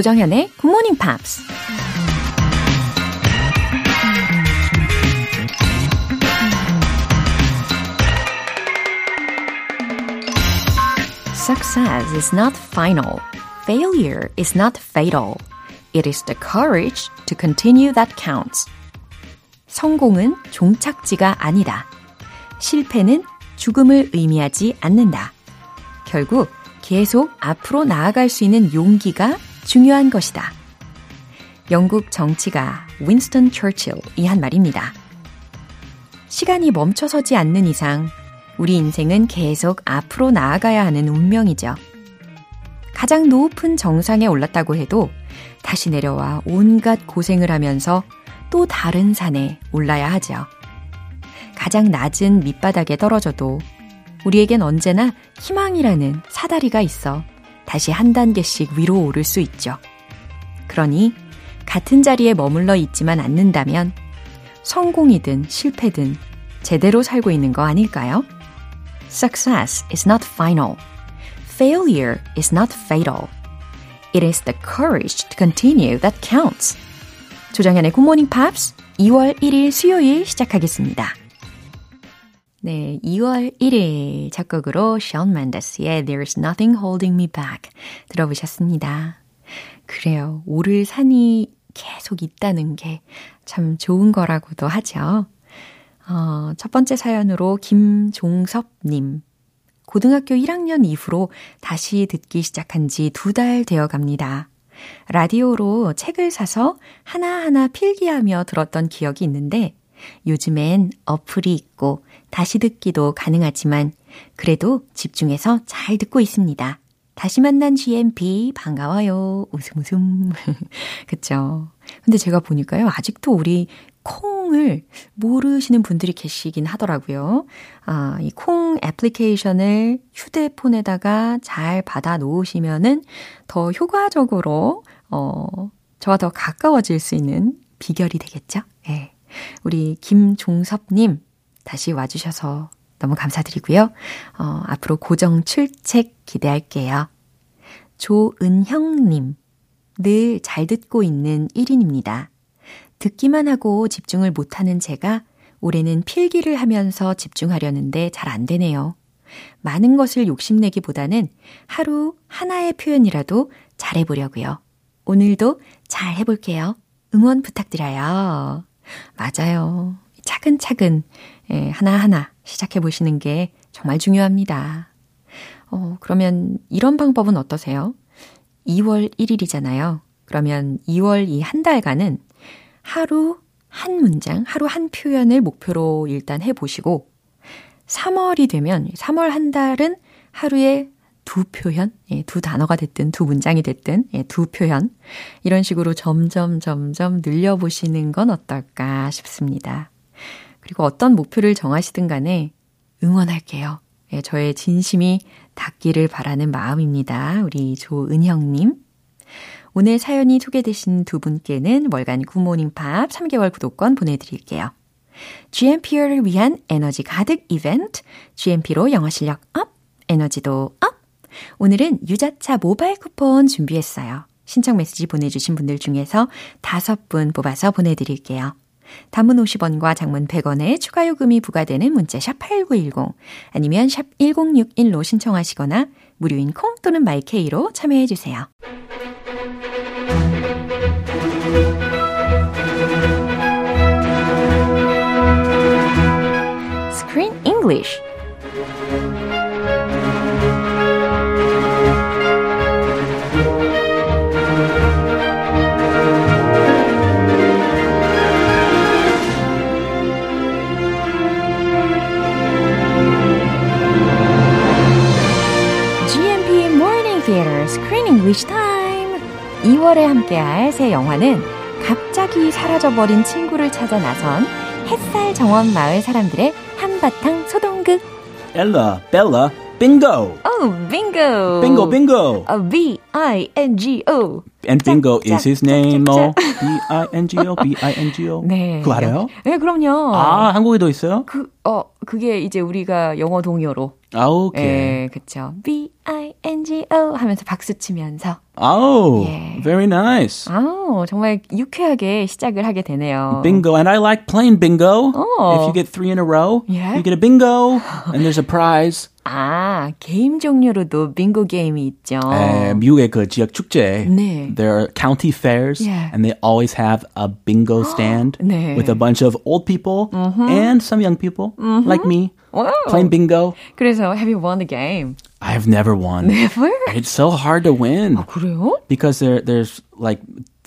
조정현의 Morning Pops. Success is not final. Failure is not fatal. It is the courage to continue that counts. 성공은 종착지가 아니다. 실패는 죽음을 의미하지 않는다. 결국 계속 앞으로 나아갈 수 있는 용기가 중요한 것이다. 영국 정치가 윈스턴 처칠이 한 말입니다. 시간이 멈춰서지 않는 이상 우리 인생은 계속 앞으로 나아가야 하는 운명이죠. 가장 높은 정상에 올랐다고 해도 다시 내려와 온갖 고생을 하면서 또 다른 산에 올라야 하죠. 가장 낮은 밑바닥에 떨어져도 우리에겐 언제나 희망이라는 사다리가 있어 다시 한 단계씩 위로 오를 수 있죠. 그러니 같은 자리에 머물러 있지만 않는다면 성공이든 실패든 제대로 살고 있는 거 아닐까요? Success is not final. Failure is not fatal. It is the courage to continue that counts. 조정현의 Good Morning Pops 2월 1일 수요일 시작하겠습니다. 네, 2월 1일 작곡으로 Shawn Mendes의 There's Nothing Holding Me Back 들어보셨습니다. 그래요. 오를 산이 계속 있다는 게 참 좋은 거라고도 하죠. 어, 첫 번째 사연으로 김종섭님. 고등학교 1학년 이후로 다시 듣기 시작한 지 두 달 되어 갑니다. 라디오로 책을 사서 하나하나 필기하며 들었던 기억이 있는데 요즘엔 어플이 있고 다시 듣기도 가능하지만 그래도 집중해서 잘 듣고 있습니다. 다시 만난 GMP 반가워요. 웃음 웃음. 그쵸. 근데 제가 보니까요. 아직도 우리 콩을 모르시는 분들이 계시긴 하더라고요. 아, 이 콩 애플리케이션을 휴대폰에다가 잘 받아 놓으시면은 더 효과적으로, 어, 저와 더 가까워질 수 있는 비결이 되겠죠? 예. 네. 우리 김종섭님, 다시 와주셔서 너무 감사드리고요. 어, 앞으로 고정 출첵 기대할게요. 조은형님, 늘 잘 듣고 있는 1인입니다. 듣기만 하고 집중을 못하는 제가 올해는 필기를 하면서 집중하려는데 잘 안 되네요. 많은 것을 욕심내기보다는 하루 하나의 표현이라도 잘해보려고요. 오늘도 잘 해볼게요. 응원 부탁드려요. 맞아요. 차근차근 예, 하나하나 시작해 보시는 게 정말 중요합니다. 어, 그러면 이런 방법은 어떠세요? 2월 1일이잖아요. 그러면 2월 이 한 달간은 하루 한 문장, 하루 한 표현을 목표로 일단 해보시고, 3월이 되면, 3월 한 달은 하루에 두 표현, 예, 두 단어가 됐든, 두 문장이 됐든, 예, 두 표현. 이런 식으로 점점, 점점 늘려보시는 건 어떨까 싶습니다. 그리고 어떤 목표를 정하시든 간에 응원할게요. 예, 저의 진심이 닿기를 바라는 마음입니다. 우리 조은형님. 오늘 사연이 소개되신 두 분께는 월간 굿모닝 팝 3개월 구독권 보내드릴게요. GMP를 위한 에너지 가득 이벤트, GMP로 영어 실력 up, 에너지도 up! 오늘은 유자차 모바일 쿠폰 준비했어요. 신청 메시지 보내주신 분들 중에서 다섯 분 뽑아서 보내드릴게요. 단문 50원과 장문 100원의 추가 요금이 부과되는 문자 샵 8910 아니면 샵 1061로 신청하시거나 무료인 콩 또는 my K로 참여해 주세요. Screen English 2월에 함께할 새 영화는 갑자기 사라져버린 친구를 찾아 나선 햇살 정원 마을 사람들의 한바탕 소동극. Ella, Bella, bingo! Oh, bingo! Bingo, bingo! Uh, B-I-N-G-O. And bingo 짝, is his 짝, name. 짝, 어, 짝. B-I-N-G-O, B-I-N-G-O. 네. 그거 알아요? 네, 그럼요. 아, 한국에도 있어요? 그, 어, 그게 이제 우리가 영어 동요로 Okay. 예, 그쵸. B-I-N-G-O 하면서 박수 치면서. Oh, Yeah. very nice. 아우, 정말 유쾌하게 시작을 하게 되네요. Bingo, and I like playing bingo. Oh. If you get three in a row, Yeah. you get a bingo, and there's a prize. 아, 게임 종류로도 빙고 게임이 있죠. 에, 미국의 그 지역 축제. 네. There are county fairs, Yeah. and they always have a bingo stand 네. with a bunch of old people and some young people like me 와우. playing bingo. 그래서 have you won the game? I have never won. Never? It's so hard to win 그래요? because there there's like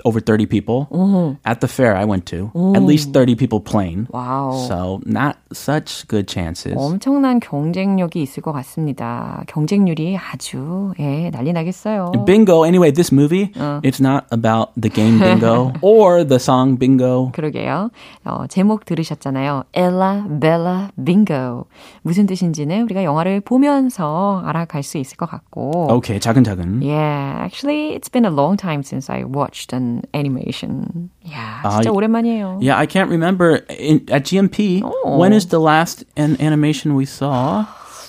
over 30 people at the fair I went to. At least 30 people playing. 와우. So not such good chances. 엄청난 경쟁력이 있을 것 같습니다. 경쟁률이 아주 예, 난리 나겠어요. Bingo. Anyway, this movie, it's not about the game bingo or the song bingo. 그러게요. 어, 제목 들으셨잖아요. Ella Bella Bingo. 무슨 뜻인지는 우리가 영화를 보면서 알아갈 수 있을 것 같고. Okay, 차근차근. Yeah, actually, it's been a long time since I watched an animation. Yeah, 아, 진짜 이- 오랜만이에요. Yeah, I can't remember in, at GMP. Oh. When is the last an animation we saw?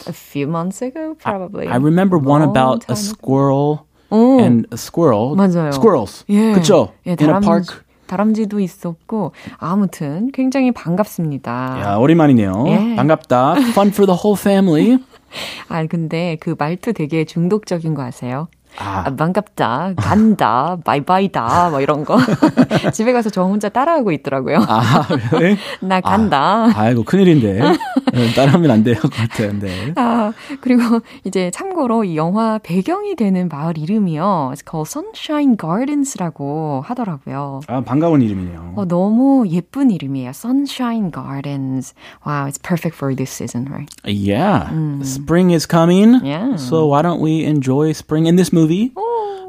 A few months ago, probably. I remember one Long about a time ago. squirrel 오, and a squirrel. 맞아요. Squirrels. 예. 그쵸? 예, In a 다람쥐, park. 다람쥐도 있었고 아무튼 굉장히 반갑습니다. 야, 오랜만이네요. 예. 반갑다. Fun for the whole family. 아 근데 그 말투 되게 중독적인 거 아세요? 아. 아, 반갑다, 간다, 바이바이다, 뭐 이런 거. 집에 가서 저 혼자 따라하고 있더라고요. 아, really? 나 간다. 아 이고, 큰일인데. 네, 따라하면 안될것 같은데. 아, 그리고 이제 참고로 이 영화 배경이 되는 마을 이름이요. It's called Sunshine Gardens라고 하더라고요. 아, 반가운 이름이네요. 어, 너무 예쁜 이름이에요. Sunshine Gardens. Wow, it's perfect for this season, right? Yeah. Spring is coming. Mm. Yeah. So why don't we enjoy spring in this movie?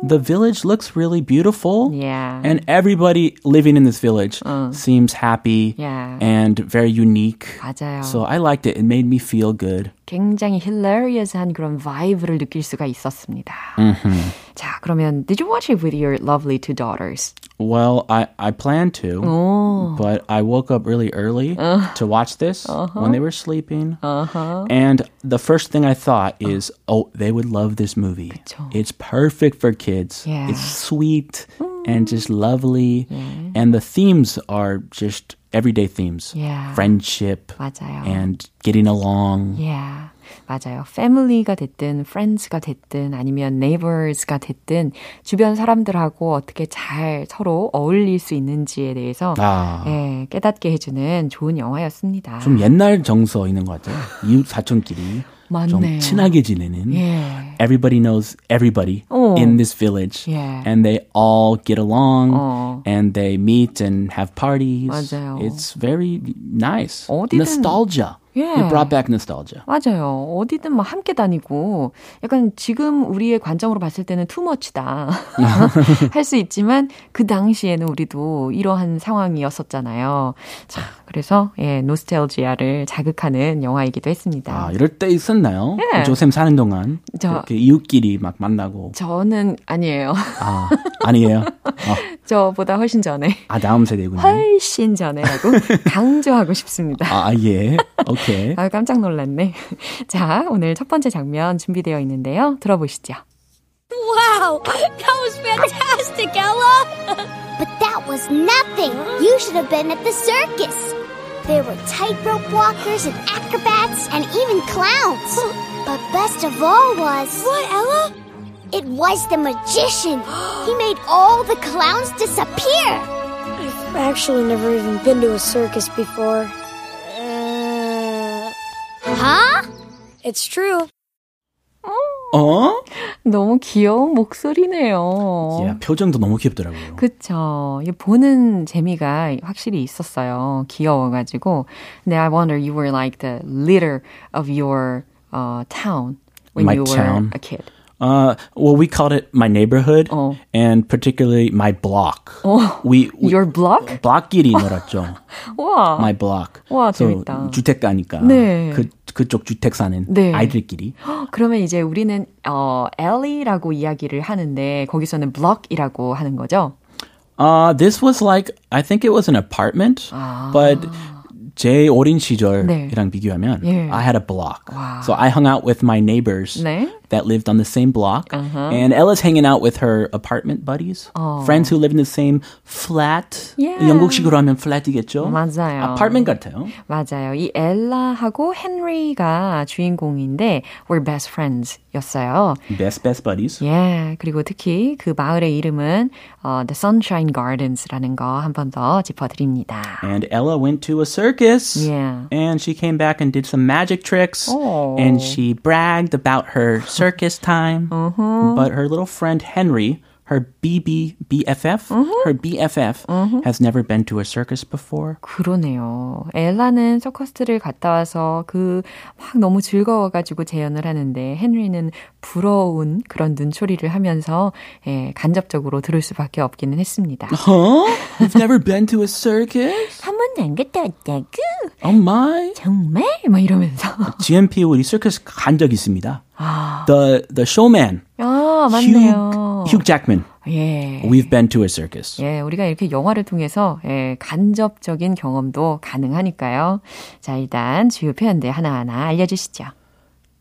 The village looks really beautiful. Yeah. And everybody living in this village seems happy Yeah. and very unique. 맞아요. So I liked it. It made me feel good. 굉장히 hilarious한 그런 바이브를 느낄 수가 있었습니다. 자, 그러면 did you watch it with your lovely two daughters? Well, I, I planned to, 오. but I woke up really early to watch this when they were sleeping. Uh-huh. And the first thing I thought is, oh, they would love this movie. 그쵸. It's perfect for kids. Yeah. It's sweet and just lovely. And the themes are just everyday themes Yeah. friendship 맞아요. and getting along. Yeah. 맞아요. family가 됐든 friends가 됐든 아니면 neighbors가 됐든 주변 사람들하고 어떻게 잘 서로 어울릴 수 있는지에 대해서 아. 예, 깨닫게 해주는 좋은 영화였습니다. 좀 옛날 정서 있는 것 같아요. 이웃 사촌끼리 좀 맞네요. 친하게 지내는. 예. Everybody knows everybody 어. in this village, Yeah. and they all get along, 어. and they meet and have parties. 맞아요. It's very nice. 어디든- Nostalgia. Yeah. It brought back nostalgia. 맞아요. 어디든 막 함께 다니고 약간 지금 우리의 관점으로 봤을 때는 투머치다 할 수 있지만 그 당시에는 우리도 이러한 상황이었었잖아요. 자, 그래서 예, 노스텔지아를 자극하는 영화이기도 했습니다. 아, 이럴 때 있었나요? 예. 조쌤 사는 동안 저- 이렇게 이웃끼리 막 만나고. 저는 아니에요. 아, 아니에요. 아, 저보다 훨씬 전에 아 다음 세대군요. 훨씬 전에라고 강조하고 싶습니다. 아, 예. 오케이. 아, 깜짝 놀랐네. 자, 오늘 첫 번째 장면 준비되어 있는데요. 들어보시죠. Wow, that was fantastic, Ella! but that was nothing. You should have been at the circus. There were tightrope walkers and acrobats and even clowns. but best of all was. What, Ella? It was the magician. he made all the clowns disappear. I've actually never even been to a circus before. Huh? It's true. 어? 너무 귀여운 목소리네요. 예, 표정도 너무 귀엽더라고요. 그쵸. 이 보는 재미가 확실히 있었어요. 귀여워가지고. 근데 I wonder you were like the leader of your uh, town when My you were town? a kid. Uh, well, we called it my neighborhood, 어. and particularly my block. we, we Your block? block끼리 놀았죠. 와. my block. 와, So, 재밌다. 주택가니까 네. 그 그쪽 주택 사는 네. 아이들끼리. 그러면 이제 우리는 어, alley라고 이야기를 하는데 거기서는 block이라고 하는 거죠? Uh, this was like I think it was an apartment, Ah. but 제 어린 시절이랑 네. 비교하면 예. I had a block. 와. So I hung out with my neighbors 네. that lived on the same block. Uh-huh. And Ella's hanging out with her apartment buddies, friends who live in the same flat. Yeah. 영국식으로 하면 flat이겠죠? 맞아요. apartment 같아요. 맞아요. 이 엘라하고 헨리가 주인공인데 we're best friends 였어요. Best best buddies. 예, 그리고 특히 그 마을의 이름은 어, The Sunshine Gardens라는 거 한 번 더 짚어드립니다. And Ella went to a circus. Yeah. And she came back and did some magic tricks. Oh. And she bragged about her circus time. Uh-huh. But her little friend Henry, her BB, BFF, Uh-huh. her BFF, has never been to a circus before. 그러네요. 엘라는 서커스를 갔다 와서 그 막 너무 즐거워가지고 재연을 하는데 헨리는 부러운 그런 눈초리를 하면서 예, 간접적으로 들을 수밖에 없기는 했습니다. Huh? You've never been to a circus? 한 번도 안 갔다 왔다고? Oh my. 정말? 막 이러면서. GMP 우리 circus 간적 있습니다. The, the showman, 아, Hugh, 맞네요. Hugh Jackman. 예. We've been to a circus. 예, 우리가 이렇게 영화를 통해서 예, 간접적인 경험도 가능하니까요. 자, 일단 주요 표현들 하나하나 알려주시죠.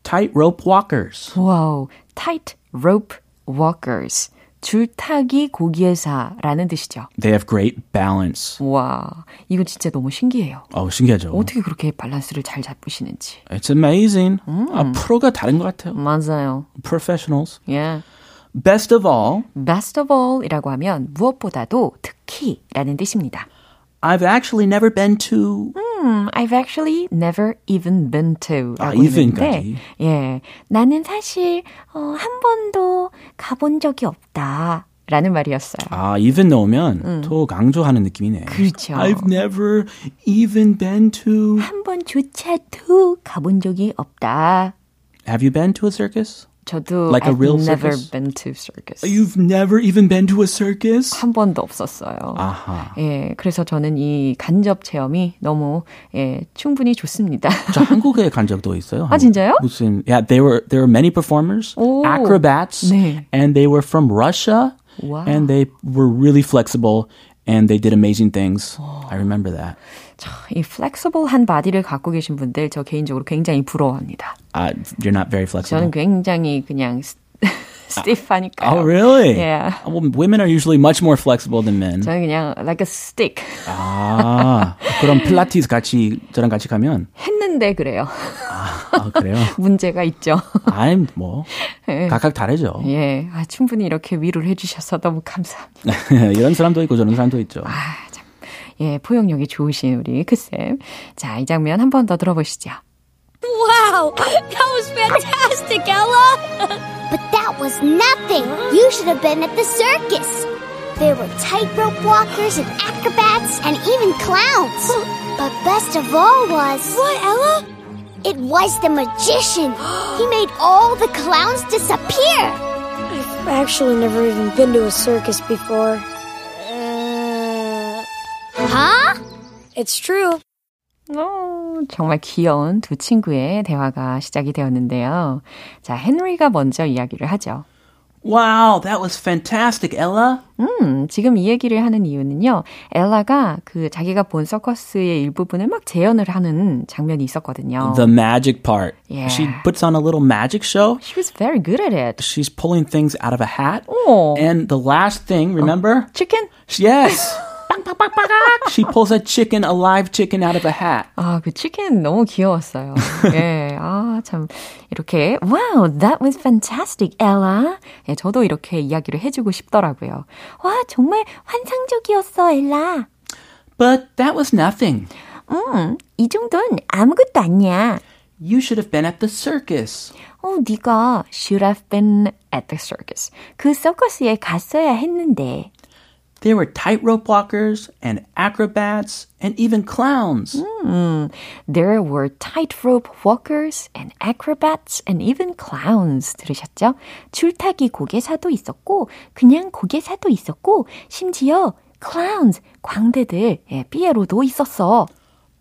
Tightrope walkers. Wow, tight rope walkers. 줄타기 곡예사라는 뜻이죠. They have great balance. 와, 이거 진짜 너무 신기해요. 어, 신기하죠? 어떻게 그렇게 밸런스를 잘 잡으시는지. It's amazing. 아, 프로가 다른 것 같아요. 맞아요. Professionals. 예. Best of all, Best of all이라고 하면 무엇보다도 특히라는 뜻입니다. I've actually never been to. 음, I've actually never even been to. 아, even까지. 예. 나는 사실, 어, 한 번도 가본 적이 없다. 라는 말이었어요. 아, even 넣으면 더 강조하는 느낌이네. 그렇죠. I've never even been to. 한 번조차도 가본 적이 없다. Have you been to a circus? 저도 Like a I've real never circus? been to circus. You've never even been to a circus? 한 번도 없었어요. 아하. 예, 그래서 저는 이 간접 체험이 너무 예, 충분히 좋습니다. 저 한국에 간 적도 있어요. 아, 진짜요? 무슨 yeah, they were there were many performers, 오. acrobats, 네. and they were from Russia, Wow. and they were really flexible, and they did amazing things. I remember that. 이 flexible한 body를 갖고 계신 분들 저 개인적으로 굉장히 부러워합니다. Uh, you're not very flexible. 저는 굉장히 그냥 stiff하니까요. Oh, really? Yeah. Well, women are usually much more flexible than men. 저는 그냥 like a stick 아, 그럼 필라테스 같이 저랑 같이 가면 했는데 그래요. 아, 그래요? 문제가 있죠. 음 뭐 각각 다르죠. 예, 아, 충분히 이렇게 위로를 해주셔서 너무 감사합니다. 이런 사람도 있고 저런 사람도 있죠. 아, 참. 예, 포용력이 좋으신 우리 크쌤. 자, 이 장면 한 번 더 들어보시죠. Wow, that was fantastic, Ella! but that was nothing. You should have been at the circus. There were tightrope walkers and acrobats and even clowns. but best of all was. What, Ella? It was the magician. he made all the clowns disappear. I've actually never even been to a circus before. It's true. 어, 정말 귀여운 두 친구의 대화가 시작이 되었는데요. 자, 헨리가 먼저 이야기를 하죠. Wow, that was fantastic, Ella. 음, 지금 이 얘기를 하는 이유는요. 엘라가 그 자기가 본 서커스의 일부분을 막 재현을 하는 장면이 있었거든요. The magic part. Yeah. She puts on a little magic show. She was very good at it. She's pulling things out of a hat. Oh. And the last thing, remember? 치킨? Yes. she pulls a chicken, a live chicken out of a hat. 아, 그 치킨 너무 귀여웠어요. 예, 아, 참, 이렇게, wow, that was fantastic, Ella. 예, 저도 이렇게 이야기를 해 주고 싶더라고요. 와, 정말 환상적이었어, 엘라. But that was nothing. 음, 이 정도는 아무것도 아니야. You should have been at the circus. 어, 네가 should have been at the circus. 그 서커스에 갔어야 했는데. There were tightrope walkers and acrobats and even clowns. 음, there were tightrope walkers and acrobats and even clowns. 들으셨죠? 줄타기 고개사도 있었고, 그냥 고개사도 있었고, 심지어 clowns, 광대들, 예, 삐에로도 있었어.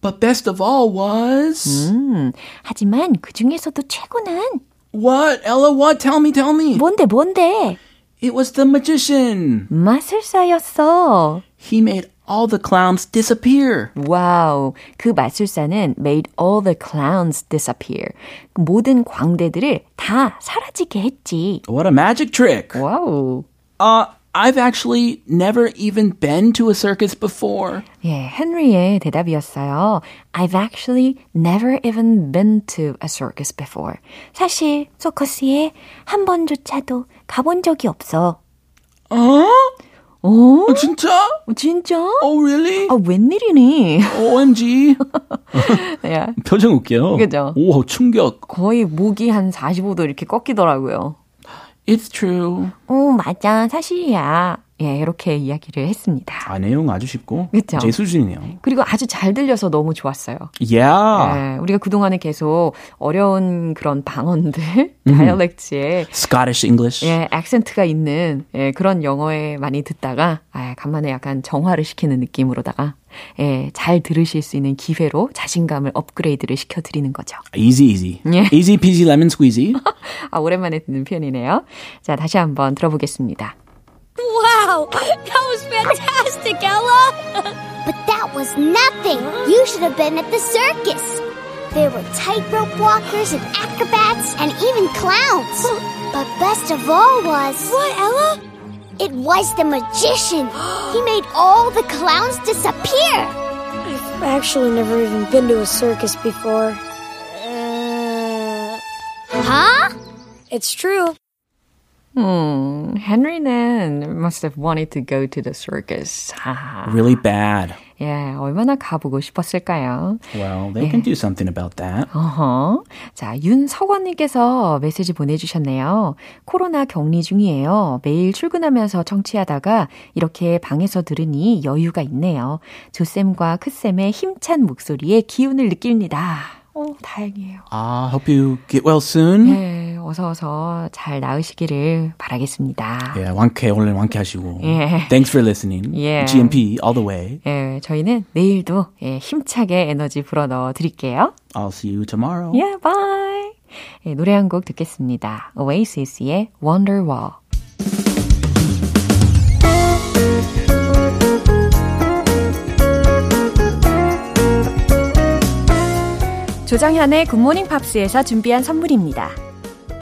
But best of all was. 음, 하지만 그 중에서도 최고는 What? Ella, what? Tell me, tell me. 뭔데, 뭔데? It was the magician. 마술사였어. he made all the clowns disappear. 와우. 그 마술사는 made all the clowns disappear. 모든 광대들을 다 사라지게 했지. What a magic trick. 와우. Uh, I've actually never even been to a circus before. 예, 헨리의 대답이었어요. I've actually never even been to a circus before. 사실 서커스에 한 번조차도 가본 적이 없어. 어? 어? 진짜? 진짜? Oh, really? 아, 웬일이니? OMG. 예. 표정 웃겨요. 그죠? 오, 충격. 거의 목이 한 45도 이렇게 꺾이더라고요. It's true. 어, 맞아. 사실이야. 예, 이렇게 이야기를 했습니다. 아, 내용 아주 쉽고. 그쵸? 제 수준이네요. 그리고 아주 잘 들려서 너무 좋았어요. Yeah. 예, 우리가 그동안에 계속 어려운 그런 방언들, 다이얼렉트에 Scottish English. 예, 액센트가 있는 예, 그런 영어에 많이 듣다가 아, 간만에 약간 정화를 시키는 느낌으로다가 예, 잘 들으실 수 있는 기회로 자신감을 업그레이드를 시켜드리는 거죠. Easy, easy. 예. Easy peasy lemon squeezy. 아, 오랜만에 듣는 표현이네요. 자, 다시 한번 들어보겠습니다. Wow, that was fantastic, Ella! but that was nothing. You should have been at the circus. There were tightrope walkers and acrobats and even clowns. but best of all was. What, Ella? It was the magician. he made all the clowns disappear. I've actually never even been to a circus before. Uh, huh? It's true. 음, 헨리는 must have wanted to go to the circus. 아, Really bad. 예, 얼마나 가보고 싶었을까요? Well, they can do something about that. 어허. 자, 윤석원님께서 메시지 보내주셨네요. 코로나 격리 중이에요. 매일 출근하면서 청취하다가 이렇게 방에서 들으니 여유가 있네요. 조쌤과 크쌤의 힘찬 목소리에 기운을 느낍니다. 오, 다행이에요. I hope you get well soon. 예, 어서 어서 잘 나으시기를 바라겠습니다. Yeah, 완쾌 오늘 완쾌 하시고. 예. Thanks for listening. Yeah. GMP all the way. 예, 저희는 내일도 예, 힘차게 에너지 불어넣어 드릴게요. I'll see you tomorrow. 예, bye. 예, 노래 한 곡 듣겠습니다. Oasis의 Wonderwall. 조장현의 굿모닝 팝스에서 준비한 선물입니다.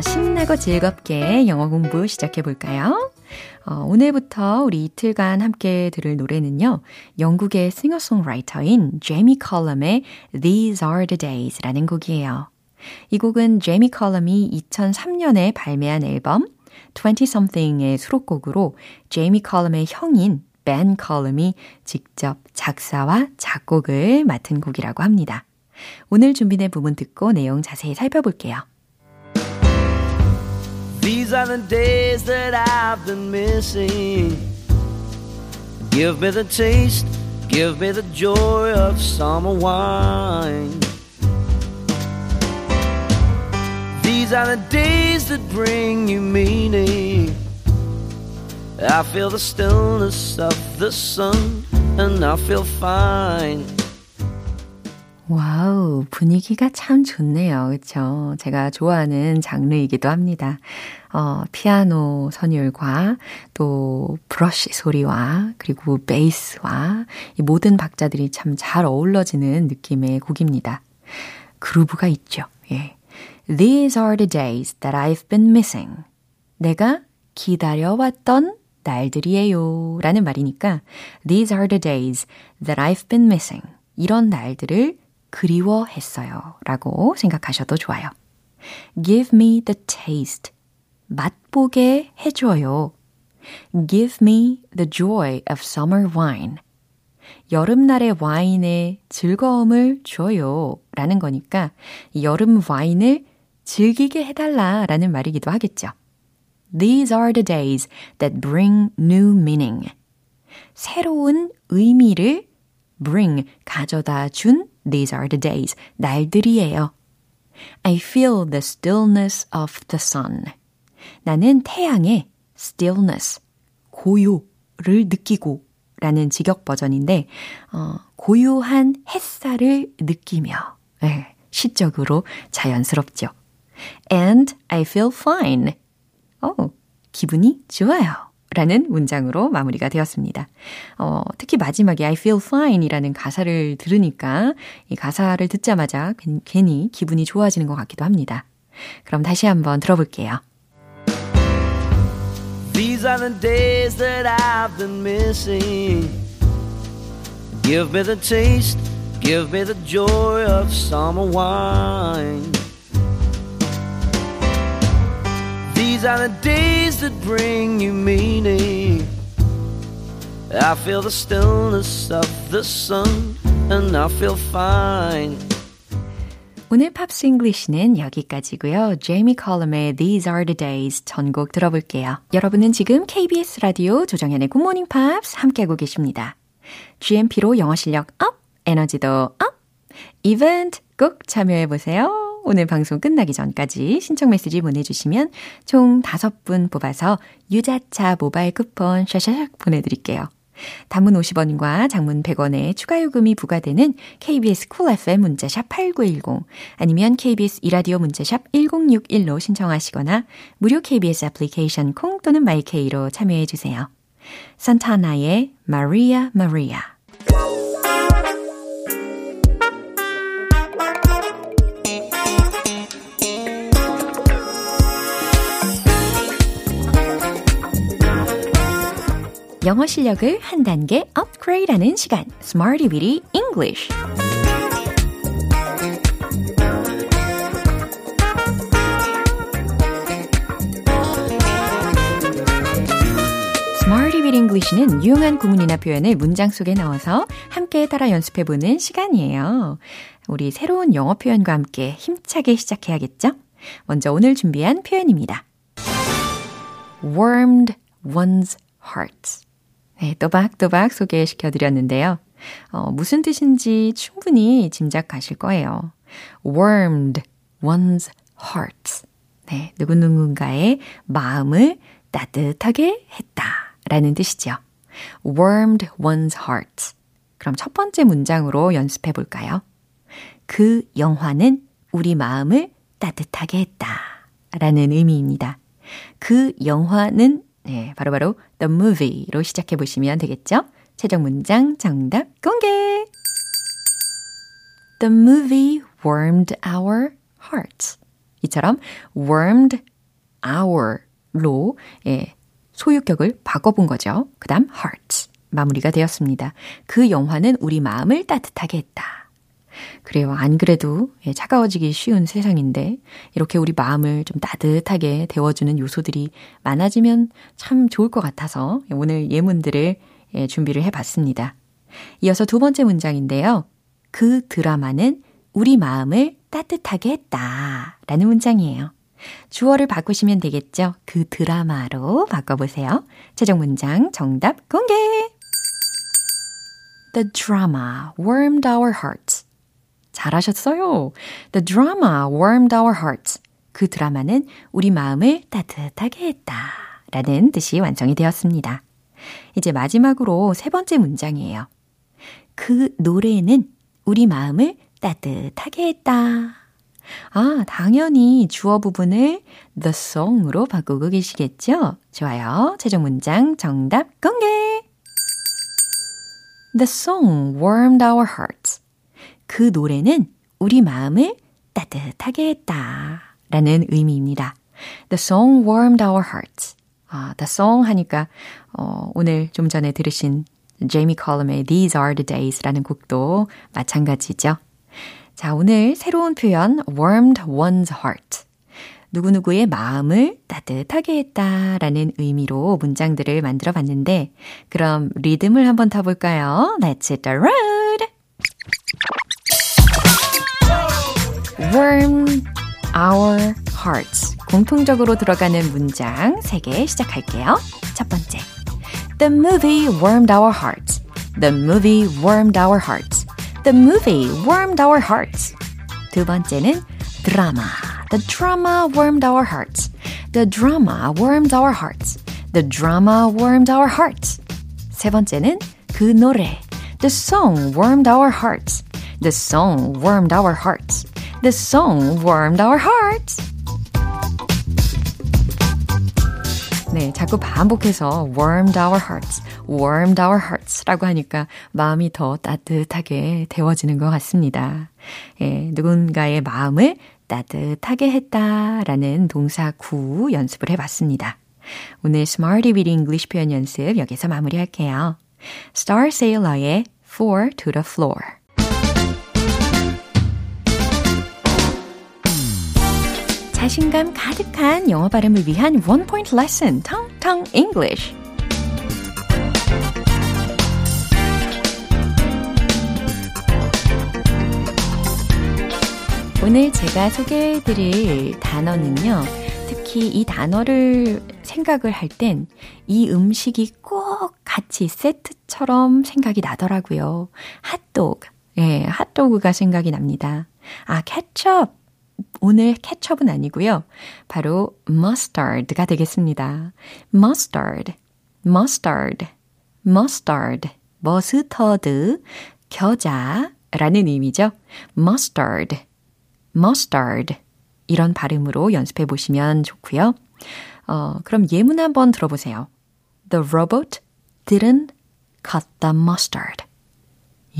신나고 즐겁게 영어 공부 시작해 볼까요? 어, 오늘부터 우리 이틀간 함께 들을 노래는요. 영국의 싱어송라이터인 제이미 컬럼의 These Are the Days라는 곡이에요. 이 곡은 제이미 컬럼이 2003년에 발매한 앨범 20something의 수록곡으로 제이미 컬럼의 형인 벤 컬럼이 직접 작사와 작곡을 맡은 곡이라고 합니다. 오늘 준비된 부분 듣고 내용 자세히 살펴볼게요. These are the days that I've been missing. Give me the taste, give me the joy of summer wine. These are the days that bring you meaning. I feel the stillness of the sun, and I feel fine. 와우, 분위기가 참 좋네요. 그쵸? 제가 좋아하는 장르이기도 합니다. 어, 피아노 선율과 또 브러쉬 소리와 그리고 베이스와 이 모든 박자들이 참 잘 어울러지는 느낌의 곡입니다. 그루브가 있죠. 예. These are the days that I've been missing. 내가 기다려왔던 날들이에요. 라는 말이니까 These are the days that I've been missing. 이런 날들을 그리워했어요. 라고 생각하셔도 좋아요. Give me the taste. 맛보게 해줘요. Give me the joy of summer wine. 여름날의 와인에 즐거움을 줘요. 라는 거니까 여름 와인을 즐기게 해달라 라는 말이기도 하겠죠. These are the days that bring new meaning. 새로운 의미를 bring, 가져다 준 These are the days, 날들이에요. I feel the stillness of the sun. 나는 태양의 stillness, 고요를 느끼고 라는 직역 버전인데, 어, 고요한 햇살을 느끼며, 네, 시적으로 자연스럽죠. And I feel fine. 어, 기분이 좋아요. 라는 문장으로 마무리가 되었습니다. 어, 특히 마지막에 I feel fine 이라는 가사를 들으니까 이 가사를 듣자마자 괜히 기분이 좋아지는 것 같기도 합니다. 그럼 다시 한번 들어볼게요. These are the days that I've been missing. Give me the taste, give me the joy of summer wine. These are the days that bring you meaning. I feel the stillness of the sun and I feel fine. 오늘 Pops English는 여기까지고요. 제이미 컬럼의 These Are The Days 전곡 들어볼게요. 여러분은 지금 KBS 라디오 조정현의 굿모닝 팝스 함께하고 계십니다. GMP로 영어 실력 up, 에너지도 up! 이벤트 꼭 참여해보세요. 오늘 방송 끝나기 전까지 신청 메시지 보내주시면 총 5분 뽑아서 유자차 모바일 쿠폰 샤샤샥 보내드릴게요. 단문 50원과 장문 100원의 추가 요금이 부과되는 KBS Cool FM 문자샵 8910 아니면 KBS 2라디오 문자샵 1061로 신청하시거나 무료 KBS 애플리케이션 콩 또는 마이케이로 참여해 주세요. 산타나의 마리아 마리아 영어 실력을 한 단계 업그레이드하는 시간, Smarty Bitty English. Bit English는 유용한 구문이나 표현을 문장 속에 넣어서 함께 따라 연습해보는 시간이에요. 우리 새로운 영어 표현과 함께 힘차게 시작해야겠죠? 먼저 오늘 준비한 표현입니다. warmed one's heart. 네, 또박또박 소개시켜 드렸는데요. 어, 무슨 뜻인지 충분히 짐작하실 거예요. warmed one's heart. 네, 누구누군가의 마음을 따뜻하게 했다. 라는 뜻이죠. warmed one's heart. 그럼 첫 번째 문장으로 연습해 볼까요? 그 영화는 우리 마음을 따뜻하게 했다. 라는 의미입니다. 그 영화는 네, 바로바로 바로 The Movie로 시작해 보시면 되겠죠? 최종 문장 정답 공개! The movie warmed our hearts. 이처럼 warmed our로 예, 소유격을 바꿔본 거죠. 그 다음 hearts 마무리가 되었습니다. 그 영화는 우리 마음을 따뜻하게 했다. 그래요. 안 그래도 예, 차가워지기 쉬운 세상인데 이렇게 우리 마음을 좀 따뜻하게 데워주는 요소들이 많아지면 참 좋을 것 같아서 오늘 예문들을 예, 준비를 해봤습니다. 이어서 두 번째 문장인데요. 그 드라마는 우리 마음을 따뜻하게 했다. 라는 문장이에요. 주어를 바꾸시면 되겠죠? 그 드라마로 바꿔보세요. 최종 문장 정답 공개! The drama warmed our hearts. 잘하셨어요. The drama warmed our hearts. 그 드라마는 우리 마음을 따뜻하게 했다. 라는 뜻이 완성이 되었습니다. 이제 마지막으로 세 번째 문장이에요. 그 노래는 우리 마음을 따뜻하게 했다. 아, 당연히 주어 부분을 the song으로 바꾸고 계시겠죠? 좋아요. 최종 문장 정답 공개! The song warmed our hearts. 그 노래는 우리 마음을 따뜻하게 했다. 라는 의미입니다. The song warmed our hearts. 아, the song 하니까, 어, 오늘 좀 전에 들으신 제이미 컬럼의 These Are the Days 라는 곡도 마찬가지죠. 자, 오늘 새로운 표현 warmed one's heart. 누구누구의 마음을 따뜻하게 했다 라는 의미로 문장들을 만들어 봤는데, 그럼 리듬을 한번 타볼까요? Let's hit the road! Warm our hearts. 공통적으로 들어가는 문장 3개 시작할게요. 첫 번째. The movie warmed our hearts. The movie warmed our hearts. The movie warmed our hearts. 두 번째는 드라마. The drama warmed our hearts. The drama warmed our hearts. The drama warmed our hearts. 세 번째는 그 노래. The song warmed our hearts. The song warmed our hearts. The song warmed our hearts. 네, 자꾸 반복해서 warmed our hearts, warmed our hearts 라고 하니까 마음이 더 따뜻하게 데워지는 것 같습니다. 예, 누군가의 마음을 따뜻하게 했다라는 동사 구 연습을 해봤습니다. 오늘 Smarty Weedy English 표현 연습 여기서 마무리할게요. Star Sailor의 Four to the Floor 자신감 가득한 영어 발음을 위한 원 포인트 레슨 텅텅 English 오늘 제가 소개해드릴 단어는요. 특히 이 단어를 생각을 할 땐 이 음식이 꼭 같이 세트처럼 생각이 나더라고요. 핫도그. 예, 핫도그가 생각이 납니다. 아, 케첩. 오늘 케첩은 아니고요. 바로 mustard가 되겠습니다. mustard, mustard, mustard, 머스터드, 겨자라는 의미죠. mustard, mustard 이런 발음으로 연습해 보시면 좋고요. 어, 그럼 예문 한번 들어보세요. The robot didn't cut the mustard.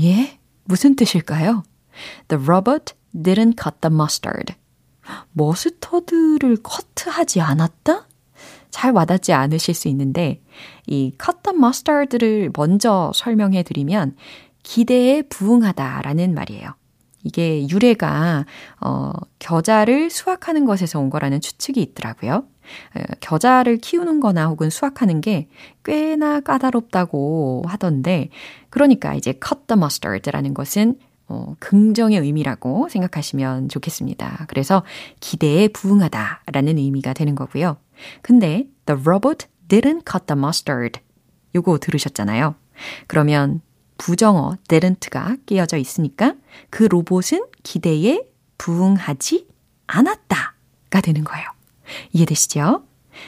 예? 무슨 뜻일까요? The robot didn't cut the mustard. 머스터드를 커트하지 않았다? 잘 와닿지 않으실 수 있는데 이 cut the mustard를 먼저 설명해 드리면 기대에 부응하다라는 말이에요. 이게 유래가 어 겨자를 수확하는 것에서 온 거라는 추측이 있더라고요. 겨자를 키우는 거나 혹은 수확하는 게 꽤나 까다롭다고 하던데 그러니까 이제 cut the mustard라는 것은 어, 긍정의 의미라고 생각하시면 좋겠습니다. 그래서 기대에 부응하다라는 의미가 되는 거고요. 근데 the robot didn't cut the mustard 요거 들으셨잖아요. 그러면 부정어 didn't가 끼어져 있으니까 그 로봇은 기대에 부응하지 않았다가 되는 거예요. 이해되시죠?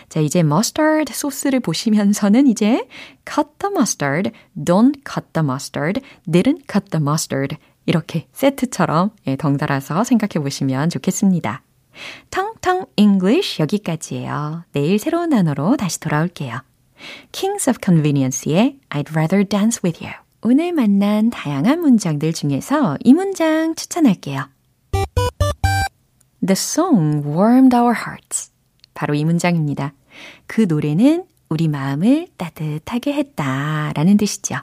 자, 이제 mustard 소스를 보시면서는 이제 cut the mustard, don't cut the mustard, didn't cut the mustard 이렇게 세트처럼 예, 덩달아서 생각해 보시면 좋겠습니다. 텅텅 English 여기까지예요. 내일 새로운 단어로 다시 돌아올게요. Kings of Convenience의 I'd rather dance with you. 오늘 만난 다양한 문장들 중에서 이 문장 추천할게요. The song warmed our hearts. 바로 이 문장입니다. 그 노래는 우리 마음을 따뜻하게 했다 라는 뜻이죠.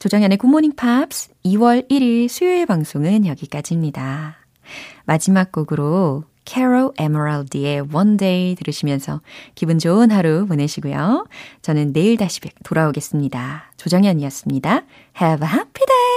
조정현의 굿모닝 팝스 2월 1일 수요일 방송은 여기까지입니다. 마지막 곡으로 캐롤 에메랄드의 One Day 들으시면서 기분 좋은 하루 보내시고요. 저는 내일 다시 돌아오겠습니다. 조정현이었습니다. Have a happy day!